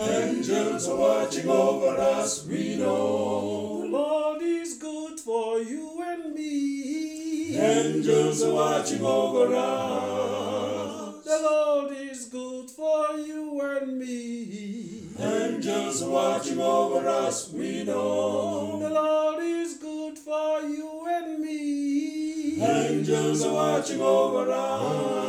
Angels are watching over us, we know. The Lord is good for you and me. Angels are watching over us. The Lord is good for you and me. Angels are watching over us, we know. The Lord is good for you and me. Angels are watching over us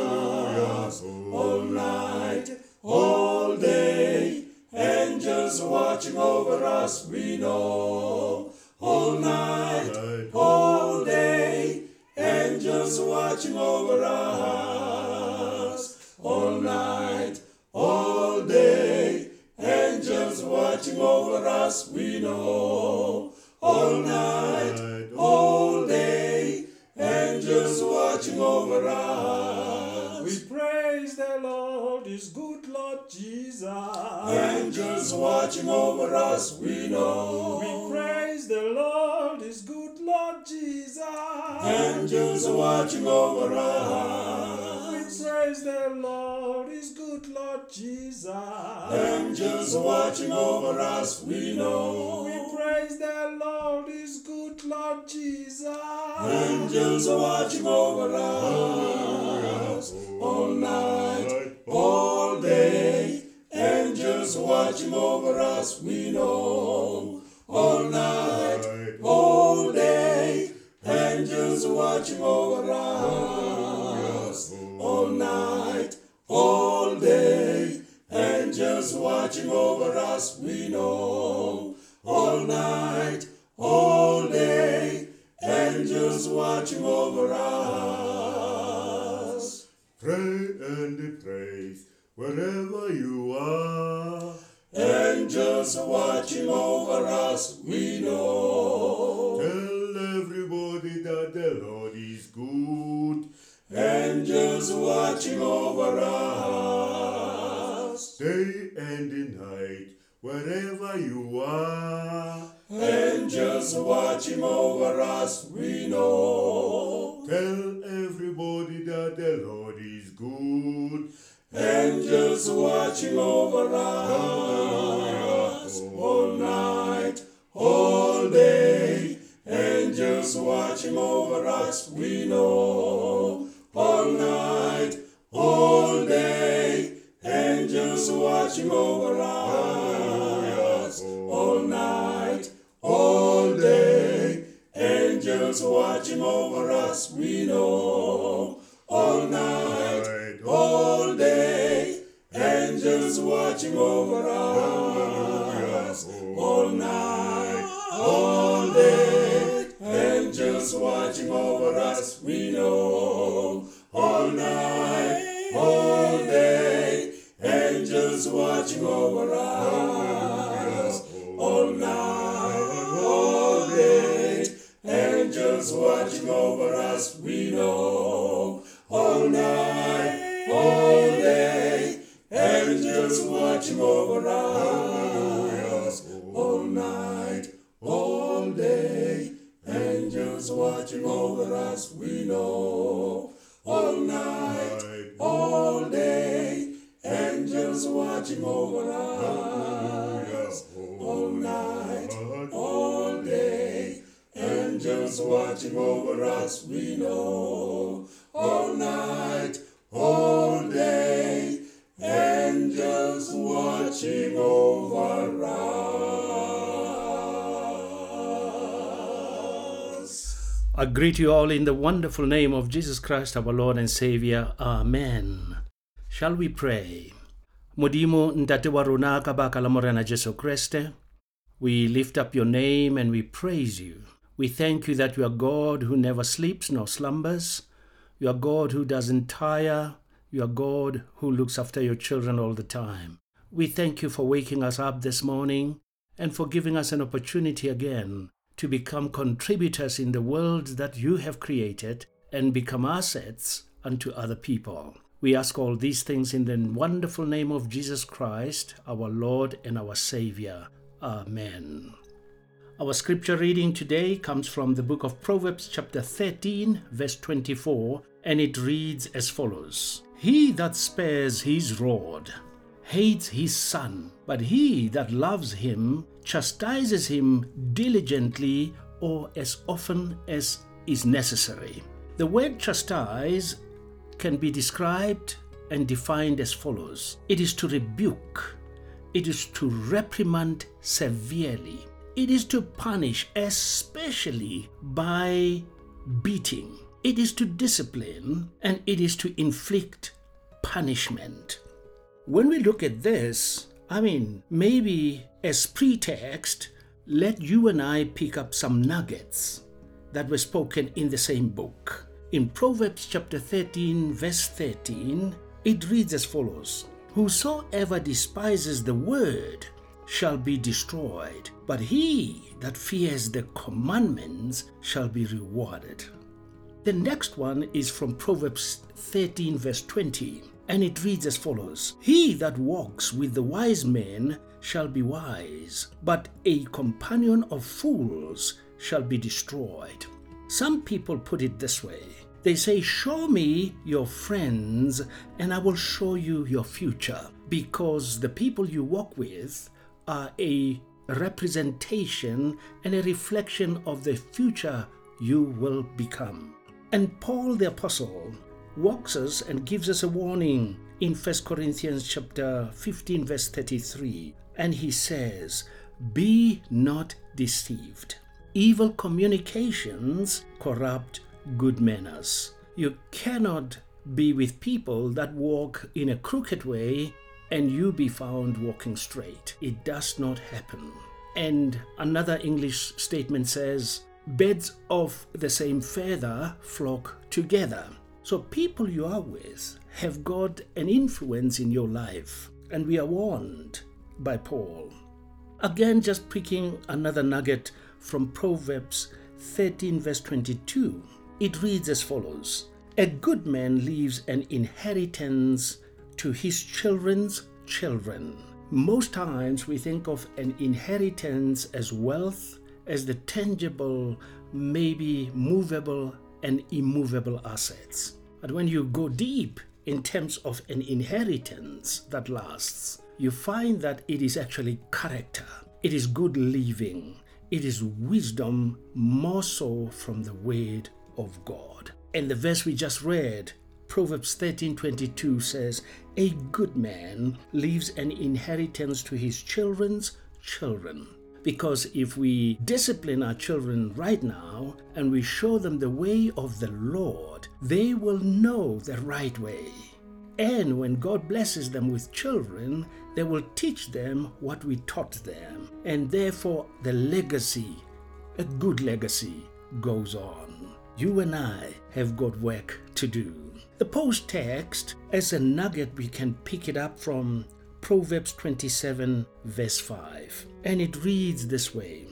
us, we know. All night, all day. Angels watching over us. All night, all day. Angels watching over us, we know. All night, all day. Angels watching over us. We praise the Lord is good, Jesus. Angels watching over us, we know. We praise the Lord is good, Lord Jesus. Angels are watching over us. We praise the Lord is good, Lord Jesus. Angels watching over us, we know. We praise the Lord is good, Lord Jesus. Angels are watching over us all night, all day. Angels watching over us, we know. All night, all day. Angels watching over us all night, all day. Angels watching over us, we know. All night, all us, we know. Tell everybody that the Lord is good. Angels watching over us. Day and night, wherever you are. Angels watching over us, we know. Tell everybody that the Lord is good. Angels watching over us all oh, night, all day. Angels watching over us, we know. All night, all day. Angels watching over us all night, all day. Angels watching over us, we know. Over us, we know. Angels watching over us, we know. All night, all day. Angels watching over us all night, all day. Angels watching over us, we know. All night, all day. Angels watching over us. I greet you all in the wonderful name of Jesus Christ, our Lord and Savior. Amen. Shall we pray? Modimo ntate wa rona ka la Jesu Kriste, we lift up your name and we praise you. We thank you that you are God who never sleeps nor slumbers. You are God who doesn't tire. You are God who looks after your children all the time. We thank you for waking us up this morning and for giving us an opportunity again to become contributors in the world that you have created and become assets unto other people. We ask all these things in the wonderful name of Jesus Christ, our Lord and our Savior. Amen. Our scripture reading today comes from the book of Proverbs, chapter 13, verse 24, and it reads as follows He that spares his rod hates his son, but he that loves him chastises him diligently or as often as is necessary. The word chastise can be described and defined as follows it is to rebuke, it is to reprimand severely, it is to punish, especially by beating, it is to discipline, and it is to inflict punishment. When we look at this, I mean, maybe as pretext, let you and I pick up some nuggets that were spoken in the same book. In Proverbs chapter 13, verse 13, it reads as follows Whosoever despises the word shall be destroyed, but he that fears the commandments shall be rewarded. The next one is from Proverbs 13, verse 20, and it reads as follows He that walks with the wise men shall be wise, but a companion of fools shall be destroyed. Some people put it this way they say, Show me your friends, and I will show you your future. Because the people you walk with are a representation and a reflection of the future you will become. And Paul the apostle walks us and gives us a warning. In 1 Corinthians chapter 15 verse 33 and he says be not deceived. Evil communications corrupt good manners. You cannot be with people that walk in a crooked way and you be found walking straight. It does not happen. And another english statement says beds of the same feather flock together. So, people you are with have got an influence in your life, and we are warned by Paul. Again, just picking another nugget from Proverbs 13, verse 22. It reads as follows A good man leaves an inheritance to his children's children. Most times we think of an inheritance as wealth as the tangible, maybe movable and immovable assets. But when you go deep in terms of an inheritance that lasts, you find that it is actually character, it is good living, it is wisdom more so from the word of God. And the verse we just read, Proverbs 13:22 says, "A good man leaves an inheritance to his children's children." Because if we discipline our children right now and we show them the way of the Lord, they will know the right way. And when God blesses them with children, they will teach them what we taught them. And therefore, the legacy, a good legacy, goes on. You and I have got work to do. The post text, as a nugget, we can pick it up from Proverbs 27, verse 5. And it reads this way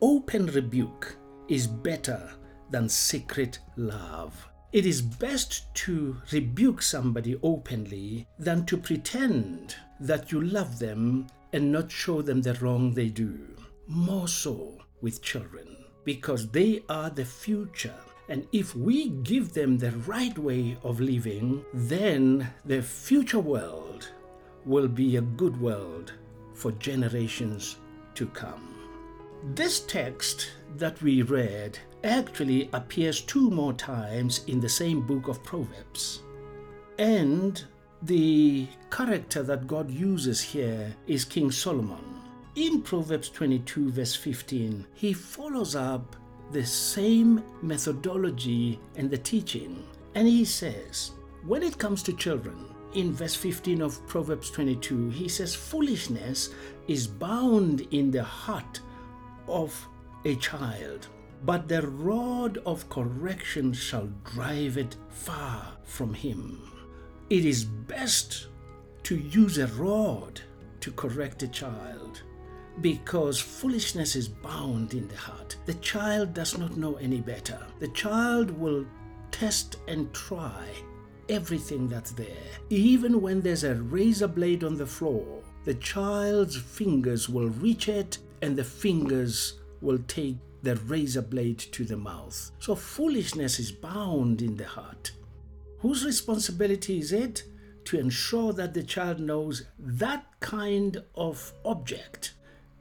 Open rebuke is better than secret love. It is best to rebuke somebody openly than to pretend that you love them and not show them the wrong they do. More so with children, because they are the future. And if we give them the right way of living, then the future world will be a good world for generations to come. This text that we read actually appears two more times in the same book of Proverbs. And the character that God uses here is King Solomon. In Proverbs 22, verse 15, he follows up the same methodology and the teaching. And he says, when it comes to children, in verse 15 of Proverbs 22, he says, Foolishness is bound in the heart of a child, but the rod of correction shall drive it far from him. It is best to use a rod to correct a child because foolishness is bound in the heart. The child does not know any better. The child will test and try everything that's there. Even when there's a razor blade on the floor, the child's fingers will reach it and the fingers will take the razor blade to the mouth. So foolishness is bound in the heart. Whose responsibility is it? to ensure that the child knows that kind of object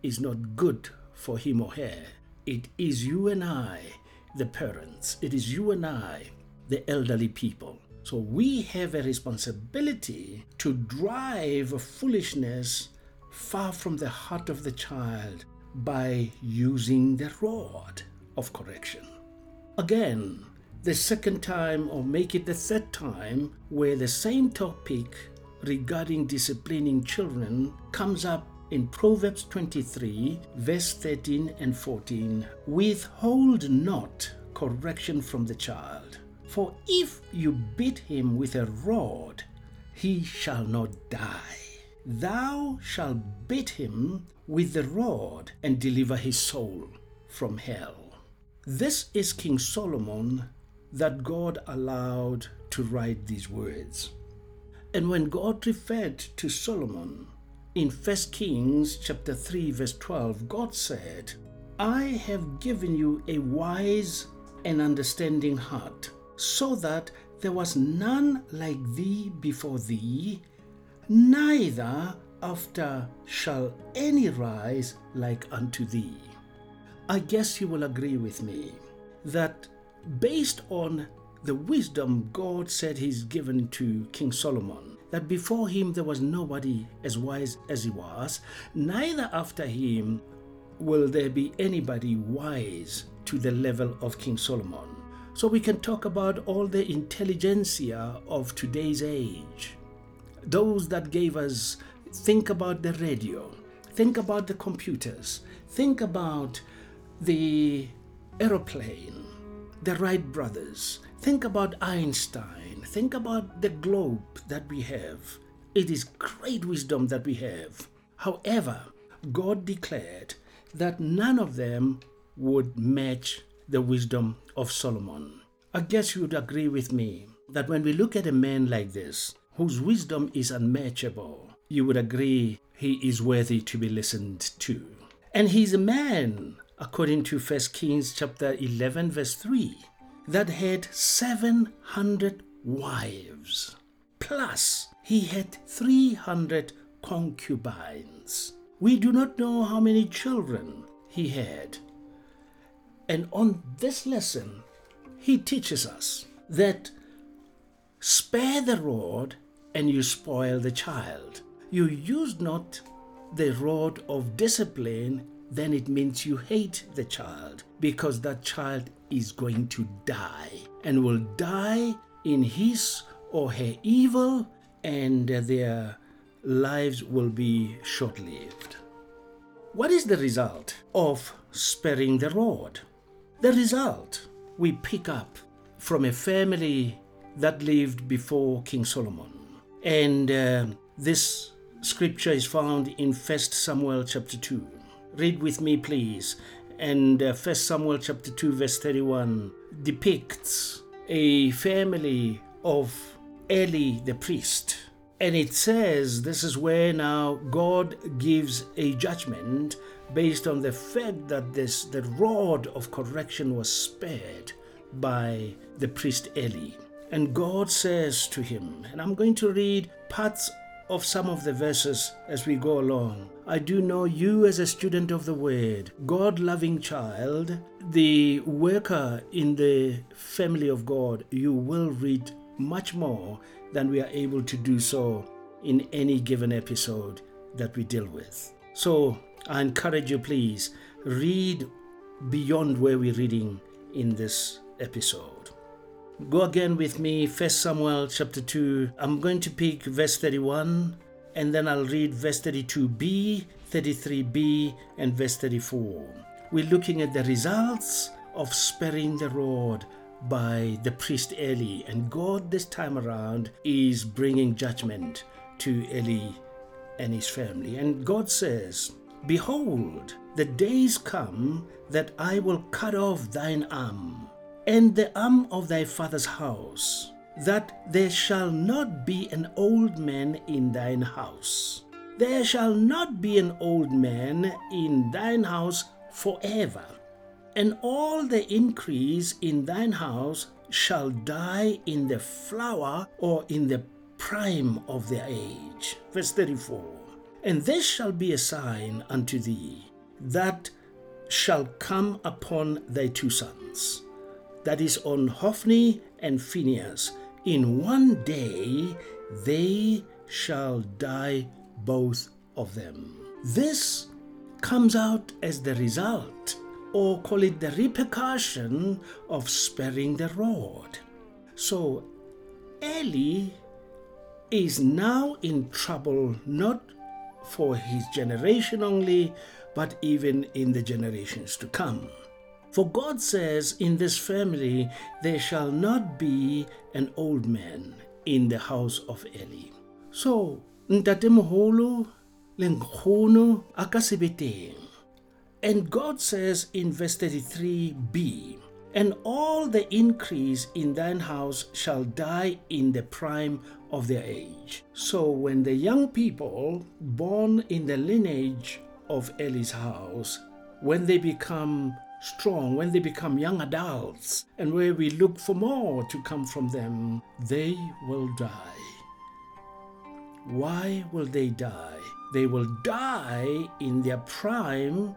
is not good for him or her. It is you and I, the parents, it is you and I, the elderly people. So we have a responsibility to drive foolishness far from the heart of the child by using the rod of correction. Again, the second time, or make it the third time, where the same topic regarding disciplining children comes up in Proverbs 23, verse 13 and 14 Withhold not correction from the child, for if you beat him with a rod, he shall not die. Thou shalt beat him with the rod and deliver his soul from hell. This is King Solomon that God allowed to write these words. And when God referred to Solomon in 1 Kings chapter 3 verse 12, God said, I have given you a wise and understanding heart, so that there was none like thee before thee, neither after shall any rise like unto thee. I guess you will agree with me that based on the wisdom God said He's given to King Solomon, that before him there was nobody as wise as he was, neither after him will there be anybody wise to the level of King Solomon. So we can talk about all the intelligentsia of today's age. Those that gave us, think about the radio, think about the computers, think about the aeroplane, the Wright brothers, think about Einstein, think about the globe that we have. It is great wisdom that we have. However, God declared that none of them would match the wisdom of Solomon. I guess you would agree with me that when we look at a man like this, whose wisdom is unmatchable, you would agree he is worthy to be listened to. And he's a man, according to 1 Kings chapter 11 verse 3, that had 700 wives. Plus, he had 300 concubines. We do not know how many children he had. And on this lesson, he teaches us that spare the rod and you spoil the child. You use not the rod of discipline, then it means you hate the child because that child is going to die and will die in his or her evil, and their lives will be short lived. What is the result of sparing the rod? The result we pick up from a family that lived before King Solomon. And uh, this scripture is found in 1 Samuel chapter 2. Read with me, please. And uh, 1 Samuel chapter 2, verse 31 depicts a family of Eli the priest. And it says this is where now God gives a judgment based on the fact that this the rod of correction was spared by the priest Eli. And God says to him, and I'm going to read parts of some of the verses as we go along. I do know you as a student of the Word, God loving child, the worker in the family of God, you will read much more than we are able to do so in any given episode that we deal with. So I encourage you, please, read beyond where we're reading in this episode. Go again with me, 1 Samuel chapter 2. I'm going to pick verse 31 and then I'll read verse 32b, 33b, and verse 34. We're looking at the results of sparing the rod by the priest Eli, and God this time around is bringing judgment to Eli and his family. And God says, Behold, the days come that I will cut off thine arm and the arm of thy father's house, that there shall not be an old man in thine house. There shall not be an old man in thine house forever. And all the increase in thine house shall die in the flower or in the prime of their age. Verse 34 And this shall be a sign unto thee that shall come upon thy two sons, that is on Hophni and Phinehas. In one day they shall die both of them. This comes out as the result, or call it the repercussion, of sparing the rod. So Eli is now in trouble not for his generation only, but even in the generations to come. For God says, In this family there shall not be an old man in the house of Eli. So, ntatemoholo le nkgono a ka se be teng. And God says in verse 33b, and all the increase in thine house shall die in the prime of their age. So when the young people born in the lineage of Eli's house, when they become strong, when they become young adults, and where we look for more to come from them, they will die. Why will they die? They will die in their prime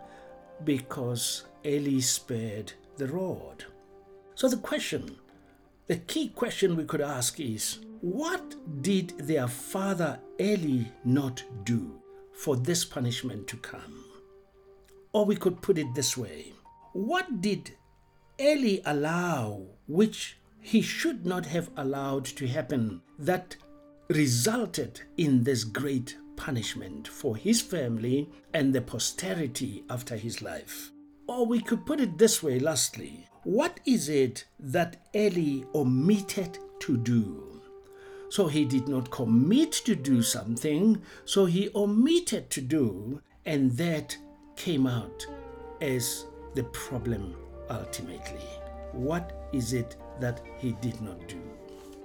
because Eli spared the rod. So the question, the key question we could ask is what did their father Eli not do for this punishment to come? Or we could put it this way what did Eli allow which he should not have allowed to happen that resulted in this great punishment for his family and the posterity after his life? Or we could put it this way lastly what is it that Eli omitted to do? So he did not commit to do something, so he omitted to do, and that came out as the problem ultimately. What is it that he did not do?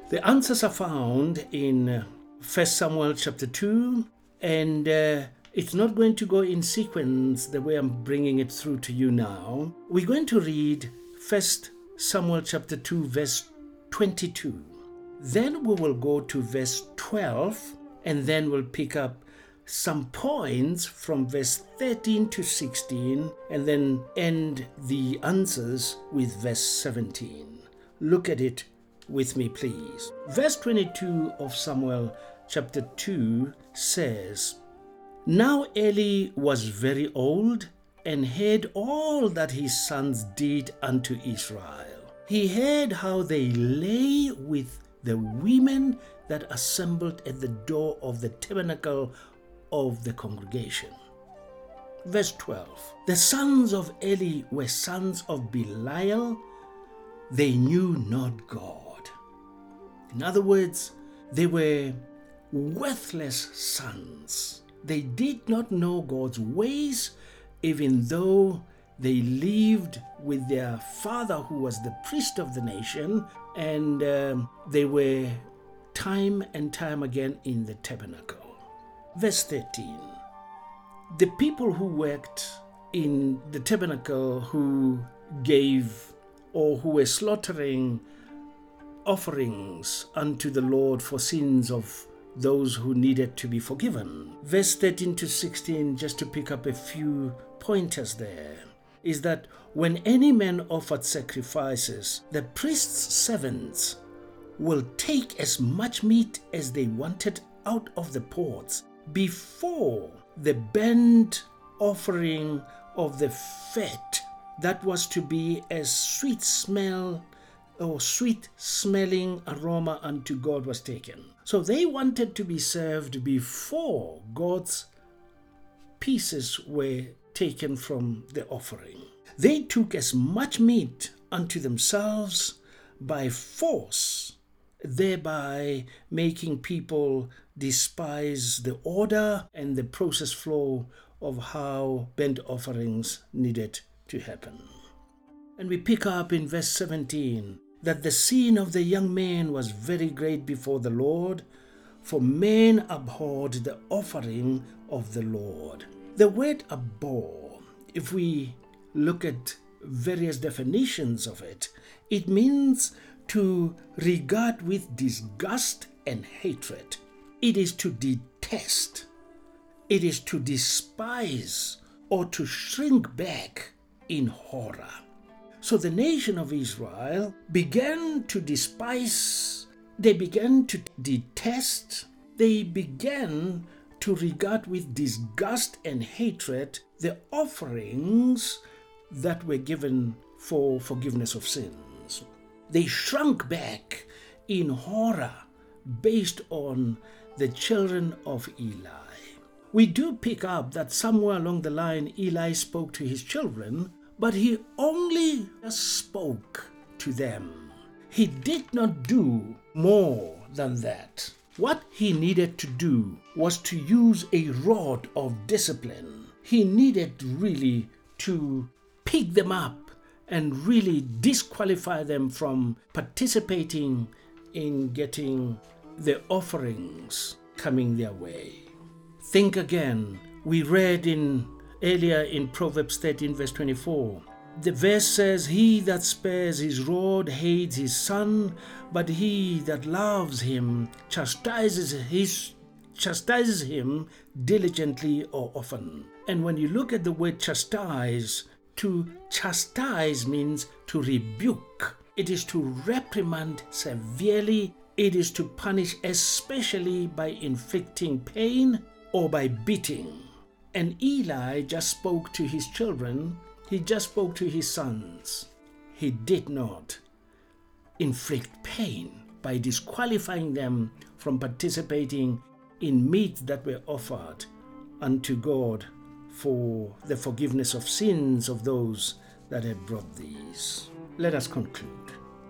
The answers are found in 1 Samuel chapter 2, and uh, it's not going to go in sequence the way I'm bringing it through to you now. We're going to read 1 Samuel chapter 2, verse 22. Then we will go to verse 12, and then we'll pick up some points from verse 13 to 16 and then end the answers with verse 17. Look at it with me, please. Verse 22 of Samuel chapter 2 says, Now Eli was very old and heard all that his sons did unto Israel. He heard how they lay with the women that assembled at the door of the tabernacle of the congregation. Verse 12 The sons of Eli were sons of Belial, they knew not God. In other words, they were worthless sons. They did not know God's ways, even though they lived with their father, who was the priest of the nation, and um, they were time and time again in the tabernacle. Verse 13 The people who worked in the tabernacle, who gave or who were slaughtering offerings unto the Lord for sins of those who needed to be forgiven. Verse 13 to 16, just to pick up a few pointers there, is that when any man offered sacrifices, the priest's servants will take as much meat as they wanted out of the pots before the burnt offering of the fat that was to be a sweet smell or sweet smelling aroma unto God was taken. So they wanted to be served before God's pieces were taken from the offering. They took as much meat unto themselves by force, thereby making people despise the order and the process flow of how burnt offerings needed to happen. And we pick up in verse 17 that the sin of the young man was very great before the Lord, for men abhorred the offering of the Lord. The word abhor, if we look at various definitions of it, it means to regard with disgust and hatred. It is to detest. It is to despise or to shrink back in horror. So the nation of Israel began to despise, they began to detest, they began to regard with disgust and hatred the offerings that were given for forgiveness of sins. They shrunk back in horror based on the children of Eli. We do pick up that somewhere along the line Eli spoke to his children, but he only spoke to them. He did not do more than that. What he needed to do was to use a rod of discipline. He needed really to pick them up and really disqualify them from participating in getting the offerings coming their way. Think again. We read in earlier in Proverbs 13, verse 24 the verse says, He that spares his rod hates his son, but he that loves him chastises his chastises him diligently or often. And when you look at the word chastise, to chastise means to rebuke. It is to reprimand severely. It is to punish, especially by inflicting pain or by beating. And Eli just spoke to his children he just spoke to his sons. He did not inflict pain by disqualifying them from participating in meat that were offered unto God for the forgiveness of sins of those that had brought these. Let us conclude.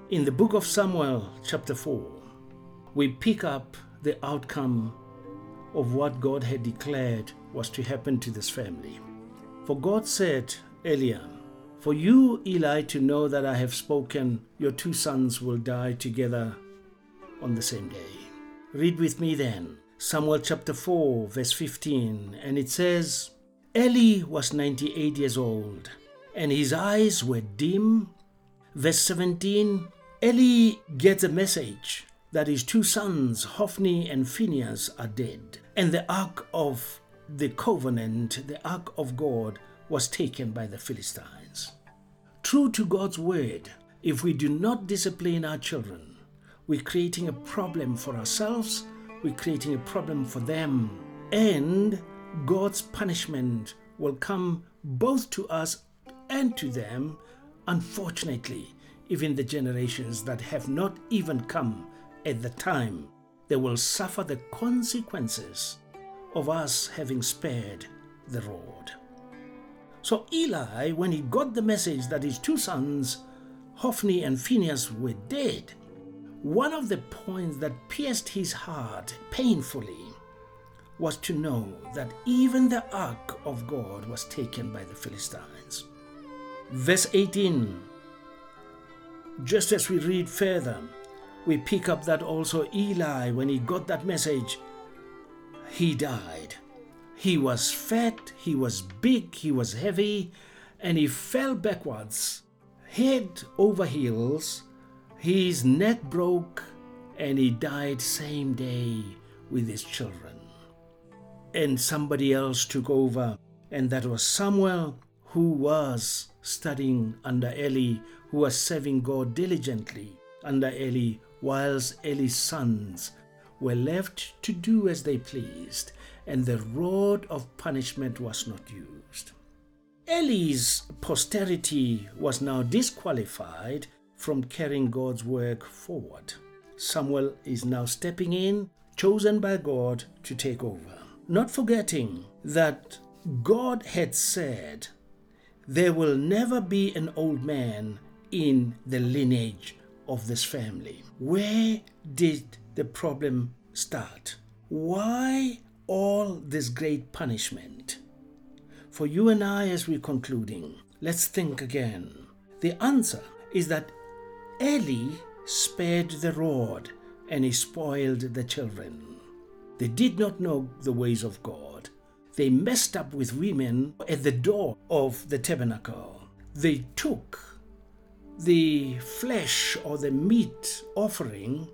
In the book of Samuel, chapter 4, we pick up the outcome of what God had declared was to happen to this family. For God said Eliam, For you, Eli, to know that I have spoken, your two sons will die together on the same day. Read with me then Samuel chapter 4, verse 15, and it says, Eli was 98 years old, and his eyes were dim. Verse 17, Eli gets a message that his two sons, Hophni and Phinehas, are dead, and the ark of the covenant, the ark of God, was taken by the Philistines. True to God's word, if we do not discipline our children, we're creating a problem for ourselves, we're creating a problem for them, and God's punishment will come both to us and to them, unfortunately, even the generations that have not even come at the time, they will suffer the consequences of us having spared the rod. So Eli, when he got the message that his two sons, Hophni and Phinehas, were dead, one of the points that pierced his heart painfully was to know that even the ark of God was taken by the Philistines. Verse 18, just as we read further, we pick up that also Eli, when he got that message, he died. He was fat, he was big, he was heavy, and he fell backwards, head over heels. His neck broke, and he died same day with his children. And somebody else took over, and that was Samuel, who was studying under Eli, who was serving God diligently under Eli, whilst Eli's sons were left to do as they pleased and the rod of punishment was not used. Eli's posterity was now disqualified from carrying God's work forward. Samuel is now stepping in, chosen by God to take over. Not forgetting that God had said, There will never be an old man in the lineage of this family. Where did the problem start? Why all this great punishment? For you and I, as we're concluding, let's think again. The answer is that Eli spared the rod and he spoiled the children. They did not know the ways of God. They messed up with women at the door of the tabernacle. They took the flesh or the meat offering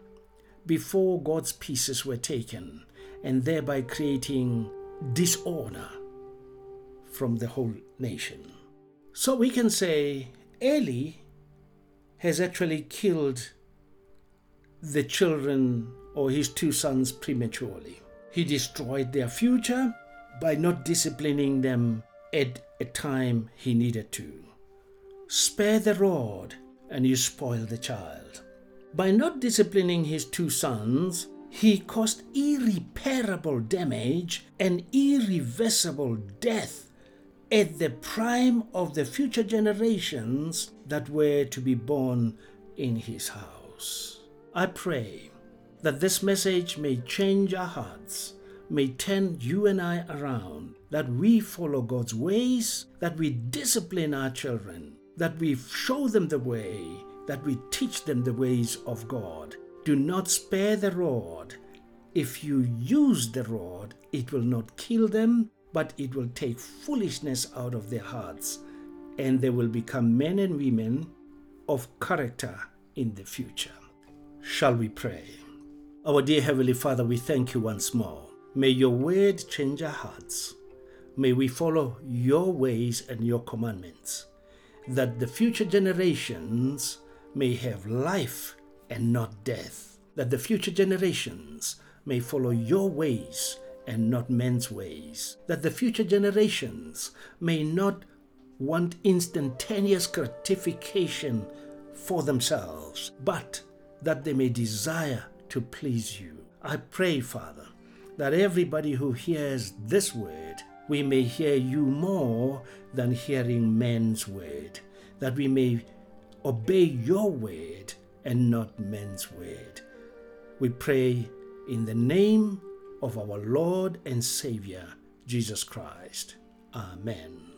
before God's pieces were taken, and thereby creating dishonor from the whole nation. So we can say Eli has actually killed the children or his two sons prematurely. He destroyed their future by not disciplining them at a time he needed to. Spare the rod and you spoil the child. By not disciplining his two sons, he caused irreparable damage and irreversible death at the prime of the future generations that were to be born in his house. I pray that this message may change our hearts, may turn you and I around, that we follow God's ways, that we discipline our children, that we show them the way, that we teach them the ways of God. Do not spare the rod. If you use the rod, it will not kill them, but it will take foolishness out of their hearts, and they will become men and women of character in the future. Shall we pray? Our dear Heavenly Father, we thank you once more. May your word change our hearts. May we follow your ways and your commandments, that the future generations may have life and not death, that the future generations may follow your ways and not men's ways, that the future generations may not want instantaneous gratification for themselves, but that they may desire to please you. I pray, Father, that everybody who hears this word, we may hear you more than hearing men's word, that we may obey your word and not men's word. We pray in the name of our Lord and Savior, Jesus Christ. Amen.